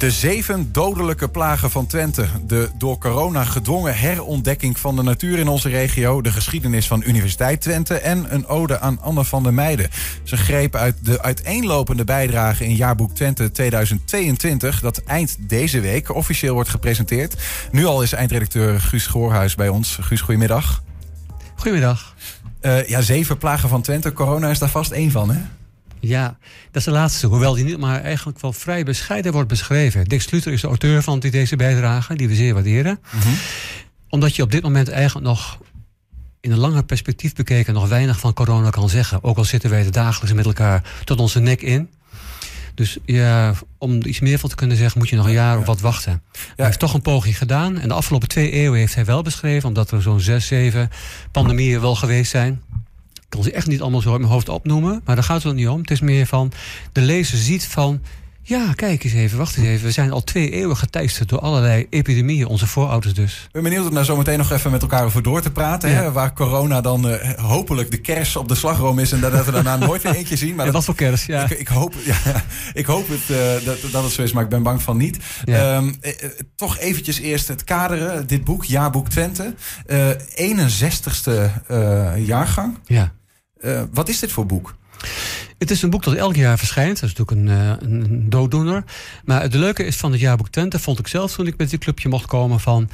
De zeven dodelijke plagen van Twente. De door corona gedwongen herontdekking van de natuur in onze regio. De geschiedenis van Universiteit Twente. En een ode aan Anne van der Meijden. Ze greep uit de uiteenlopende bijdrage in jaarboek Twente 2022. Dat eind deze week officieel wordt gepresenteerd. Nu al is eindredacteur Guus Goorhuis bij ons. Guus, goedemiddag. Goedemiddag. Uh, ja, zeven plagen van Twente. Corona is daar vast één van, hè? Ja, dat is de laatste. Hoewel die niet maar eigenlijk wel vrij bescheiden wordt beschreven. Dick Sluter is de auteur van deze bijdrage, die we zeer waarderen. Mhm. Omdat je op dit moment eigenlijk nog in een langer perspectief bekeken nog weinig van corona kan zeggen. Ook al zitten wij er dagelijks met elkaar tot onze nek in. Dus ja, om er iets meer van te kunnen zeggen, moet je nog een jaar of wat wachten. Hij heeft toch een poging gedaan. En de afgelopen twee eeuwen heeft hij wel beschreven, omdat er zo'n zes, zeven pandemieën wel geweest zijn kan ze echt niet allemaal zo in mijn hoofd opnoemen. Maar daar gaat het niet om. Het is meer van, de lezer ziet van... Ja, kijk eens even, wacht eens even. We zijn al twee eeuwen geteisterd door allerlei epidemieën, onze voorouders dus. Ik ben benieuwd om daar zo meteen nog even met elkaar over door te praten. Hè? Waar corona dan uh, hopelijk de kers op de slagroom is en dat we daarna nooit weer eentje zien. Maar ja, wat voor kers, ja. Ik, ik hoop, ja, ik hoop het, uh, dat, dat het zo is, maar ik ben bang van niet. Ja. Um, eh, toch eventjes eerst het kaderen, dit boek, Jaarboek Twente. 61ste jaargang. Ja. Uh, wat is dit voor boek? Het is een boek dat elk jaar verschijnt. Dat is natuurlijk een, uh, een dooddoener. Maar het leuke is van het jaarboek Twente, vond ik zelf toen ik met dit clubje mocht komen van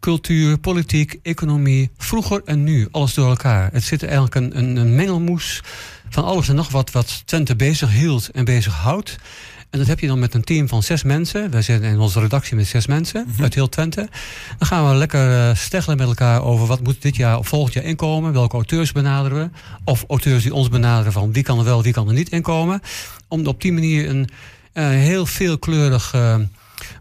cultuur, politiek, economie, vroeger en nu, alles door elkaar. Het zit eigenlijk een, een, een mengelmoes van alles en nog wat wat Twente bezig hield en bezig houdt. En dat heb je dan met een team van zes mensen. Wij zijn in onze redactie met zes mensen mhm. uit heel Twente. Dan gaan we lekker uh, steggelen met elkaar over wat moet dit jaar of volgend jaar inkomen. Welke auteurs benaderen we. Of auteurs die ons benaderen van wie kan er wel, wie kan er niet inkomen. Om op die manier een uh, heel veelkleurig uh,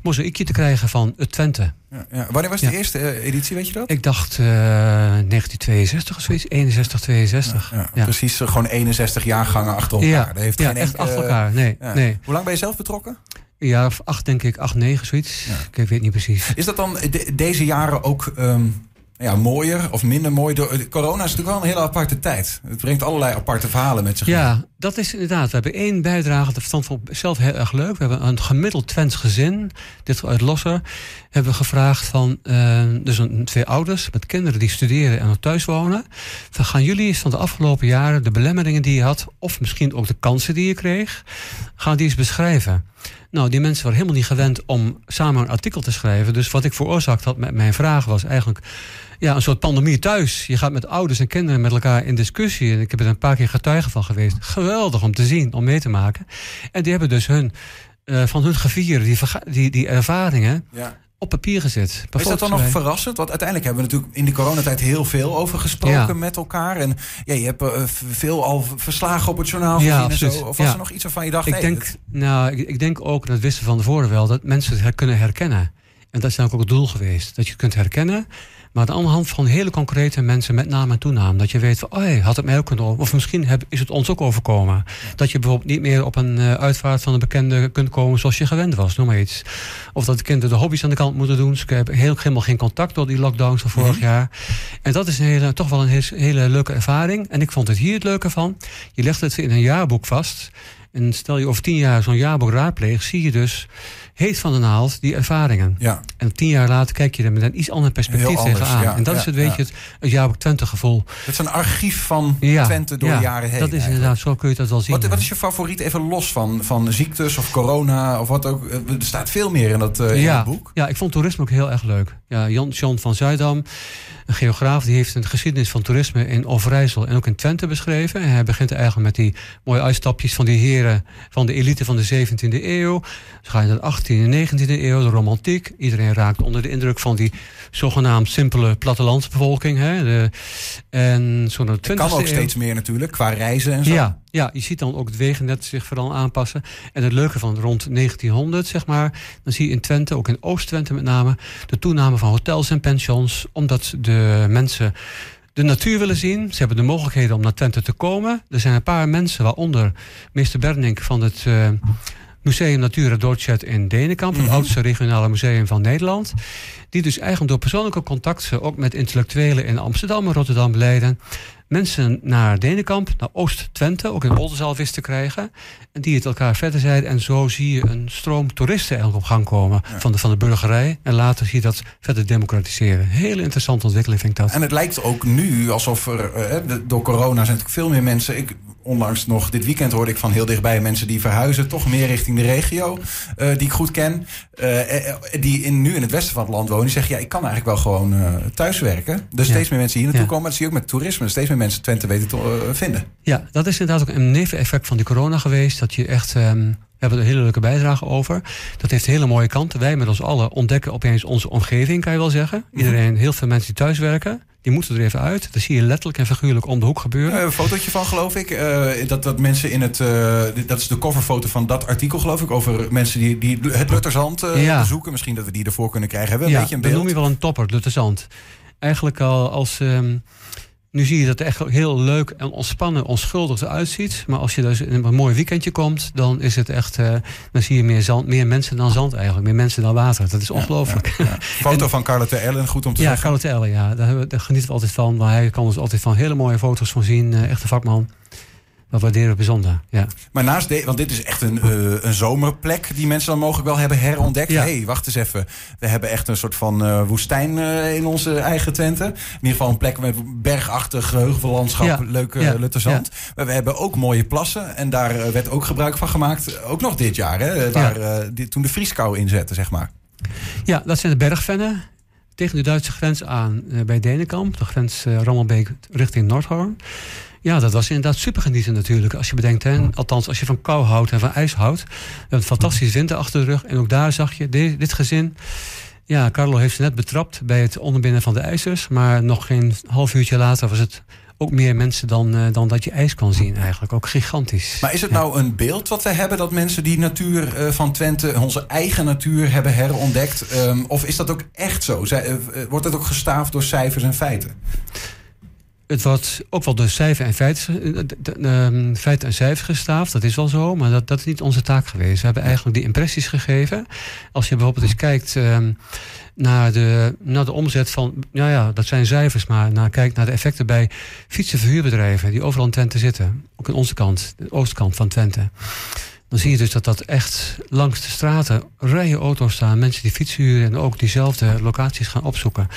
mozaïekje te krijgen van het Twente. Ja, ja. Wanneer was de eerste uh, editie, weet je dat? Ik dacht uh, 1962 of zoiets, 61, 62. Ja, Precies, gewoon 61 jaargangen achter elkaar. Ja, dat heeft geen echt achter elkaar, nee, nee. Hoe lang ben je zelf betrokken? Jaar of acht, denk ik, acht, negen, zoiets. Ik weet niet precies. Is dat dan de, deze jaren ook um, ja, mooier of minder mooi. Corona is natuurlijk wel een hele aparte tijd. Het brengt allerlei aparte verhalen met zich Ja, dat is inderdaad. We hebben één bijdrage, dat vond ik zelf heel erg leuk. We hebben een gemiddeld Twents gezin, dit uit Losser, hebben we gevraagd van, uh, dus een, twee ouders met kinderen die studeren en thuis wonen. Van, gaan jullie eens van de afgelopen jaren de belemmeringen die je had, of misschien ook de kansen die je kreeg, gaan die eens beschrijven. Nou, die mensen waren helemaal niet gewend om samen een artikel te schrijven. Dus wat ik veroorzaakt had met mijn vraag was eigenlijk ja, een soort pandemie thuis. Je gaat met ouders en kinderen met elkaar in discussie. En ik heb er een paar keer getuige van geweest. Geweldig om te zien, om mee te maken. En die hebben dus hun, uh, van hun gevieren, die, die, die ervaringen... Ja op papier gezet. Is dat dan nog verrassend? Want uiteindelijk hebben we natuurlijk in de coronatijd heel veel over gesproken met elkaar. En ja, je hebt uh, veel al verslagen op het journaal ja, gezien en zo. Of was er nog iets waarvan je dacht... Ik, nee, denk, nou, ik, ik, denk ook, dat wisten we van tevoren wel... dat mensen het kunnen herkennen. En dat is ook het doel geweest. Dat je het kunt herkennen... Maar aan de hand van hele concrete mensen met naam en toenaam. Dat je weet van, oh, had het mij ook kunnen Of misschien heb, is het ons ook overkomen. Dat je bijvoorbeeld niet meer op een uh, uitvaart van een bekende kunt komen zoals je gewend was. Noem maar iets. Of dat de kinderen de hobby's aan de kant moeten doen. Ze hebben heel, helemaal geen contact door die lockdowns van vorig mhm. jaar. En dat is een hele, toch wel een hele leuke ervaring. En ik vond het hier het leuke van. Je legt het in een jaarboek vast. En stel je over tien jaar zo'n jaarboek raadpleegt, zie je dus heet van de naald die ervaringen. Ja. En tien jaar later kijk je er met een iets ander perspectief tegenaan. Ja, en dat is het, weet je, het, het jaarboek Twente gevoel. Het is een archief van Twente door de jaren heen. Dat is inderdaad, zo kun je dat wel zien. Wat, wat, is je favoriet, even los van, van ziektes of corona of wat ook? Er staat veel meer in dat, uh, in dat boek. Ja, ik vond toerisme ook heel erg leuk. Ja, Jan John van Zuidam een geograaf die heeft een geschiedenis van toerisme in Overijssel en ook in Twente beschreven. En hij begint eigenlijk met die mooie uitstapjes van die heren van de elite van de 17e eeuw. Dan ga je naar de 18e en 19e eeuw, de romantiek. Iedereen raakt onder de indruk van die zogenaamd simpele plattelandsbevolking. Hè. De, en zo naar de 20e kan ook steeds meer natuurlijk, qua reizen en zo. Ja, ja, je ziet dan ook het wegennet zich vooral aanpassen. En het leuke van rond 1900, zeg maar, dan zie je in Twente, ook in Oost-Twente met name, de toename van hotels en pensions, omdat de mensen de natuur willen zien. Ze hebben de mogelijkheden om naar Twente te komen. Er zijn een paar mensen, waaronder meester Bernink van het uh, Museum Natura Dorchet in Denenkamp, het mhm. oudste regionale museum van Nederland. Die dus eigenlijk door persoonlijke contacten, ook met intellectuelen in Amsterdam en Rotterdam, leiden mensen naar Denenkamp, naar Oost-Twente, ook in Oldenzaal wisten te krijgen. En die het elkaar verder zeiden. En zo zie je een stroom toeristen eigenlijk op gang komen van, de, van de burgerij. En later zie je dat verder democratiseren. Hele interessante ontwikkeling vind ik dat. En het lijkt ook nu alsof er, uh, door corona zijn natuurlijk veel meer mensen. Ik, onlangs nog dit weekend hoorde ik van heel dichtbij mensen die verhuizen, toch meer richting de regio, uh, die ik goed ken. Uh, die in, nu in het westen van het land wonen, die zeggen: ja, ik kan eigenlijk wel gewoon uh, thuiswerken. Dus ja. steeds meer mensen hier naartoe ja. komen. Dat zie je ook met toerisme. Steeds meer mensen Twente weten te vinden. Ja, dat is inderdaad ook een neveneffect van die corona geweest. Dat je echt. Um, we hebben er een hele leuke bijdrage over. Dat heeft hele mooie kanten. Wij met ons allen ontdekken opeens onze omgeving, kan je wel zeggen. Iedereen, heel veel mensen die thuiswerken. Die moeten er even uit. Dat zie je letterlijk en figuurlijk om de hoek gebeuren. Uh, een fotootje van, geloof ik. Uh, dat, dat mensen in het. Uh, dat is de coverfoto van dat artikel, geloof ik. Over mensen die, die het Lutterzand ja. bezoeken. Misschien dat we die ervoor kunnen krijgen. Hebben we een ja, beetje een beeld. Dat noem je wel een topper, Lutterzand. Eigenlijk al als. Um, nu zie je dat het echt heel leuk en ontspannen, onschuldig eruit ziet. Maar als je dus in een mooi weekendje komt, dan is het echt. Uh, dan zie je meer, zand, meer mensen dan zand eigenlijk. Meer mensen dan water. Dat is ongelooflijk. Ja, ja, Foto en, van Carlotte Ellen, goed om te ja, zeggen. Ellen, ja. Daar, daar genieten we altijd van. Maar hij kan ons altijd van hele mooie foto's van zien. Uh, echte vakman. Dat waarderen we bijzonder, ja. Maar naast deze, want dit is echt een, uh, een zomerplek die mensen dan mogelijk wel hebben herontdekt. Ja. hey, wacht eens even. We hebben echt een soort van uh, woestijn uh, in onze eigen Twente. In ieder geval een plek met bergachtig heuvellandschap, ja. leuke ja. Lutterzand. Maar we hebben ook mooie plassen en daar werd ook gebruik van gemaakt. Ook nog dit jaar, hè, waar dit, toen de vrieskou inzette, zeg maar. Ja, dat zijn de bergvennen tegen de Duitse grens aan bij Denenkamp. De grens Rammelbeek richting Noordhoorn. Ja, dat was inderdaad super genieten natuurlijk. Als je bedenkt, hè, althans als je van kou houdt en van ijs houdt. We hebben een fantastische winter achter de rug. En ook daar zag je dit, dit gezin. Ja, Carlo heeft ze net betrapt bij het onderbinden van de ijzers. Maar nog geen half uurtje later was het ook meer mensen dan, uh, dan dat je ijs kan zien eigenlijk. Ook gigantisch. Maar is het nou een beeld wat we hebben... dat mensen die natuur uh, van Twente, onze eigen natuur hebben herontdekt? Um, of is dat ook echt zo? Zij, uh, wordt het ook gestaafd door cijfers en feiten? Het wordt ook wel door cijfer en feiten, uh, feiten en cijfers gestaafd. Dat is wel zo, maar dat, dat is niet onze taak geweest. We hebben eigenlijk die impressies gegeven. Als je bijvoorbeeld eens kijkt uh, naar, de, naar de omzet van... Nou ja, dat zijn cijfers, maar naar, kijk naar de effecten bij fietsenverhuurbedrijven... die overal in Twente zitten. Ook aan onze kant, de oostkant van Twente dan zie je dus dat dat echt langs de straten rijen auto's staan. Mensen die fietsen huren en ook diezelfde locaties gaan opzoeken.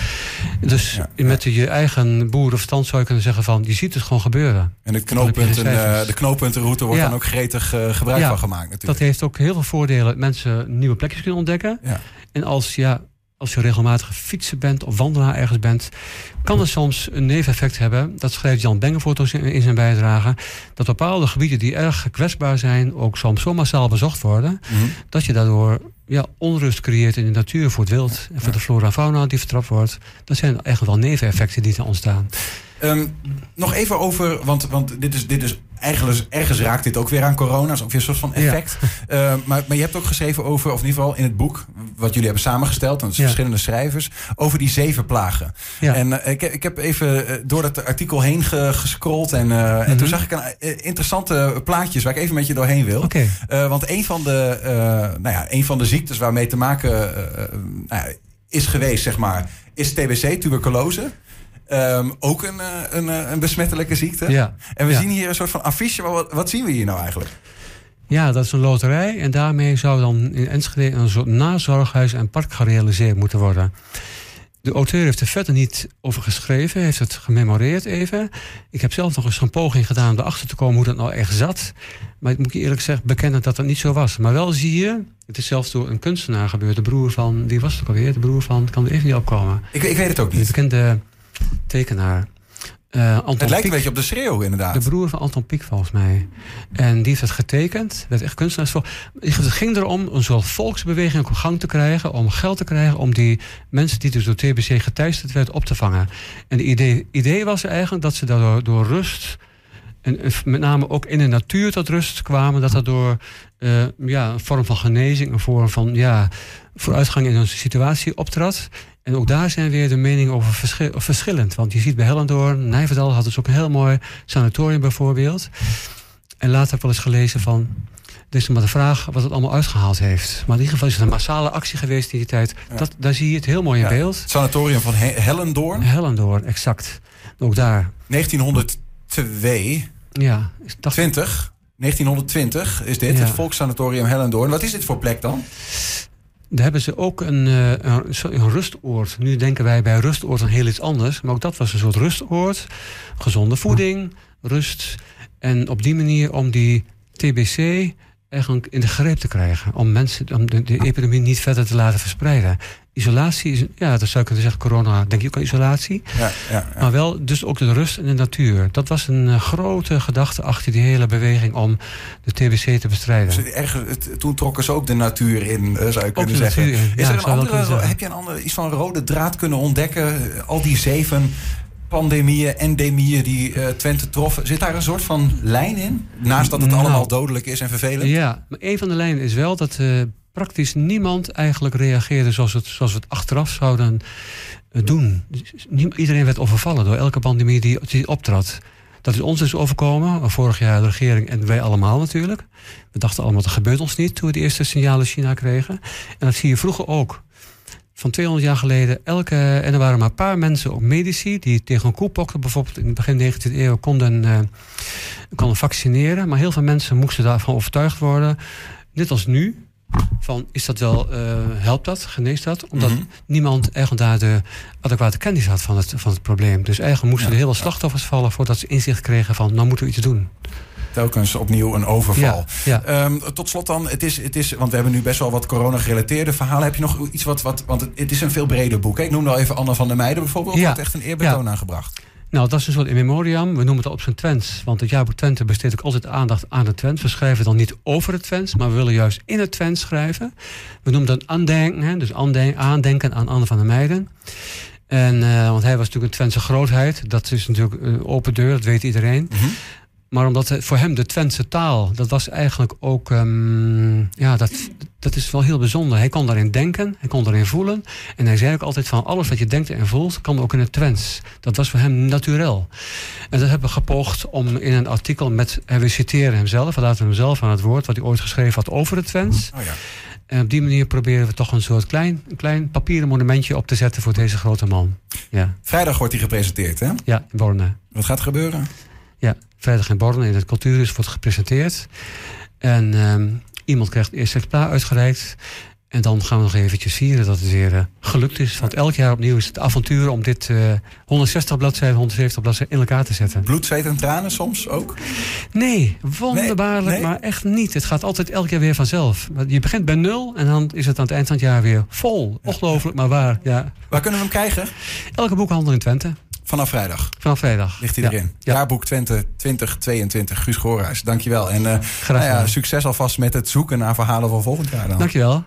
Dus ja, ja. met je eigen boerenverstand zou je kunnen zeggen van... je ziet het gewoon gebeuren. En de, knooppunten, uh, de knooppuntenroute wordt ja. dan ook gretig uh, gebruik van gemaakt natuurlijk. Dat heeft ook heel veel voordelen. Mensen nieuwe plekjes kunnen ontdekken. En als, ja, als je regelmatig fietsen bent of wandelaar ergens bent, kan het soms een neveneffect hebben. Dat schrijft Jan Bengefoto's in zijn bijdrage. Dat bepaalde gebieden die erg kwetsbaar zijn, ook soms zo massaal bezocht worden. Mm -hmm. Dat je daardoor ja, onrust creëert in de natuur voor het wild en voor de flora en fauna die vertrapt wordt. Dat zijn echt wel neveneffecten die er ontstaan. Um, nog even over, want, want dit is, dit is ergens, ergens raakt dit ook weer aan corona. is ook weer een soort van effect. Ja. Uh, maar, maar je hebt ook geschreven over, of in ieder geval in het boek... wat jullie hebben samengesteld, ja. verschillende schrijvers... over die zeven plagen. Ja. En uh, ik, ik heb even uh, door dat artikel heen ge, gescrolld... En, mm -hmm. en toen zag ik een, interessante plaatjes waar ik even met je doorheen wil. Okay. want een van, de, nou ja, een van de ziektes waarmee te maken nou ja, is geweest, zeg maar... is TBC, tuberculose... Um, ook een, een, een, besmettelijke ziekte. Ja. En we ja. zien hier een soort van affiche. Maar wat, wat zien we hier nou eigenlijk? Ja, dat is een loterij. En daarmee zou dan in Enschede een soort nazorghuis en park gerealiseerd moeten worden. De auteur heeft er verder niet over geschreven, heeft het gememoreerd even. Ik heb zelf nog eens een poging gedaan om erachter te komen hoe dat nou echt zat. Maar ik moet je eerlijk zeggen bekennen dat dat niet zo was. Maar wel zie je, het is zelfs door een kunstenaar gebeurd. De broer van, wie was het ook alweer? De broer van, kan er even niet opkomen. Ik, ik weet het ook niet. De bekende tekenaar. Uh, Anton het lijkt een beetje op de schreeuw, inderdaad. De broer van Anton Pieck, volgens mij. En die heeft het getekend. werd echt kunstenaars. Het ging erom een soort volksbeweging op gang te krijgen. Om geld te krijgen om die mensen die dus door TBC geteisterd werden op te vangen. En het idee, idee was eigenlijk dat ze daardoor door rust. En met name ook in de natuur tot rust kwamen. Dat dat door uh, ja, een vorm van genezing, een vorm van ja, vooruitgang in onze situatie optrad. En ook daar zijn weer de meningen over verschil, verschillend. Want je ziet bij Hellendoorn, Nijverdal had dus ook een heel mooi sanatorium bijvoorbeeld. En later heb ik wel eens gelezen van... Is maar de vraag wat het allemaal uitgehaald heeft. Maar in ieder geval is het een massale actie geweest in die tijd. Ja. Dat, daar zie je het heel mooi in ja, beeld. Het sanatorium van He Hellendoorn? Hellendoorn, exact. Ook daar. 1902. Ja, 20. 1920 is dit, Ja. het Volkssanatorium Hellendoorn. Wat is dit voor plek dan? Daar hebben ze ook een, eh, een, een rustoord. Nu denken wij bij rustoord aan heel iets anders. Maar ook dat was een soort rustoord. Gezonde voeding, rust. En op die manier om die TBC eigenlijk in de greep te krijgen. Om mensen, om de, de epidemie niet verder te laten verspreiden. Isolatie is, ja, dat zou je kunnen zeggen, corona, denk je ook aan isolatie. Ja, ja, ja. Maar wel dus ook de rust in de natuur. Dat was een eh, grote gedachte achter die hele beweging om de TBC te bestrijden. Dus het- toen trokken ze ook de natuur in, eh, zou je kunnen zeggen. in, Is er een andere, heb je een andere, iets van rode draad kunnen ontdekken? Al die zeven pandemieën, endemieën die eh, Twente troffen. Zit daar een soort van lijn in? Naast dat het Nou. allemaal dodelijk is en vervelend? Ja, maar een van de lijnen is wel dat praktisch niemand eigenlijk reageerde zoals, het, zoals we het achteraf zouden eh, doen. Iedereen werd overvallen door elke pandemie die, die optrad. Dat is ons dus overkomen. Vorig jaar de regering en wij allemaal natuurlijk. We dachten allemaal, dat gebeurt ons niet toen we de eerste signalen China kregen. En dat zie je vroeger ook. Van 200 jaar geleden, elke, en er waren maar een paar mensen, ook medici, die tegen een koepokte bijvoorbeeld in het begin 19e eeuw konden, eh, konden vaccineren. Maar heel veel mensen moesten daarvan overtuigd worden. Net als nu. Van is dat wel, eh, helpt dat, geneest dat? Omdat Mhm. niemand eigenlijk daar de adequate kennis had van het, van het probleem. Dus eigenlijk moesten Ja. er heel veel slachtoffers vallen voordat ze inzicht kregen van nou moeten we iets doen. Telkens opnieuw een overval. Ja, ja. Ehm, tot slot dan, het is, het is, want we hebben nu best wel wat corona-gerelateerde verhalen. Heb je nog iets wat, wat want het, het is een veel breder boek. Hè? Ik noemde al even Anne van der Meijden bijvoorbeeld. Ja. Ja. echt een eerbetoon aangebracht. Nou, dat is een soort in memoriam. We noemen het op zijn Twents. Want het jaarboek Twente besteedt ook altijd aandacht aan het Twents. We schrijven dan niet over het Twents, maar we willen juist in het Twents schrijven. We noemen dat aandenken, hè? dus aanden- aandenken aan Anne van der Meijden. En, eh, want hij was natuurlijk een Twentse grootheid. Dat is natuurlijk een open deur, dat weet iedereen. Mhm. Maar omdat voor hem de Twentse taal, dat was eigenlijk ook, ehm, ja, dat, dat is wel heel bijzonder. Hij kon daarin denken, hij kon daarin voelen. En hij zei ook altijd van alles wat je denkt en voelt, kan ook in het Twents. Dat was voor hem naturel. En dat hebben we gepoogd om in een artikel met, en we citeren hem zelf, we laten hem zelf aan het woord, wat hij ooit geschreven had over het Twents. Oh ja. En op die manier proberen we toch een soort klein, klein papieren monumentje op te zetten voor deze grote man. Ja, Vrijdag wordt hij gepresenteerd, hè? ja in Borne. Wat gaat er gebeuren? Ja, vrijdag in Borne in het Cultuurhuis wordt gepresenteerd. En ehm, iemand krijgt het eerste exemplaar uitgereikt. En dan gaan we nog eventjes vieren dat het weer eh, gelukt is. Want elk jaar opnieuw is het avontuur om dit eh 160 bladzijden, 170 bladzijden in elkaar te zetten. Bloed, zweet en tranen soms ook? Nee, wonderbaarlijk, Nee, nee. maar echt niet. Het gaat altijd elk jaar weer vanzelf. Je begint bij nul en dan is het aan het eind van het jaar weer vol. Ongelooflijk, maar waar. Ja. Waar kunnen we hem krijgen? Elke boekhandel in Twente, Vanaf vrijdag vanaf vrijdag. ligt hij Ja. erin. Ja. Jaarboek Twente 2022. Guus Goorhuis, dankjewel. En eh, Graag nou ja, succes alvast met het zoeken naar verhalen van volgend jaar dan. Dankjewel.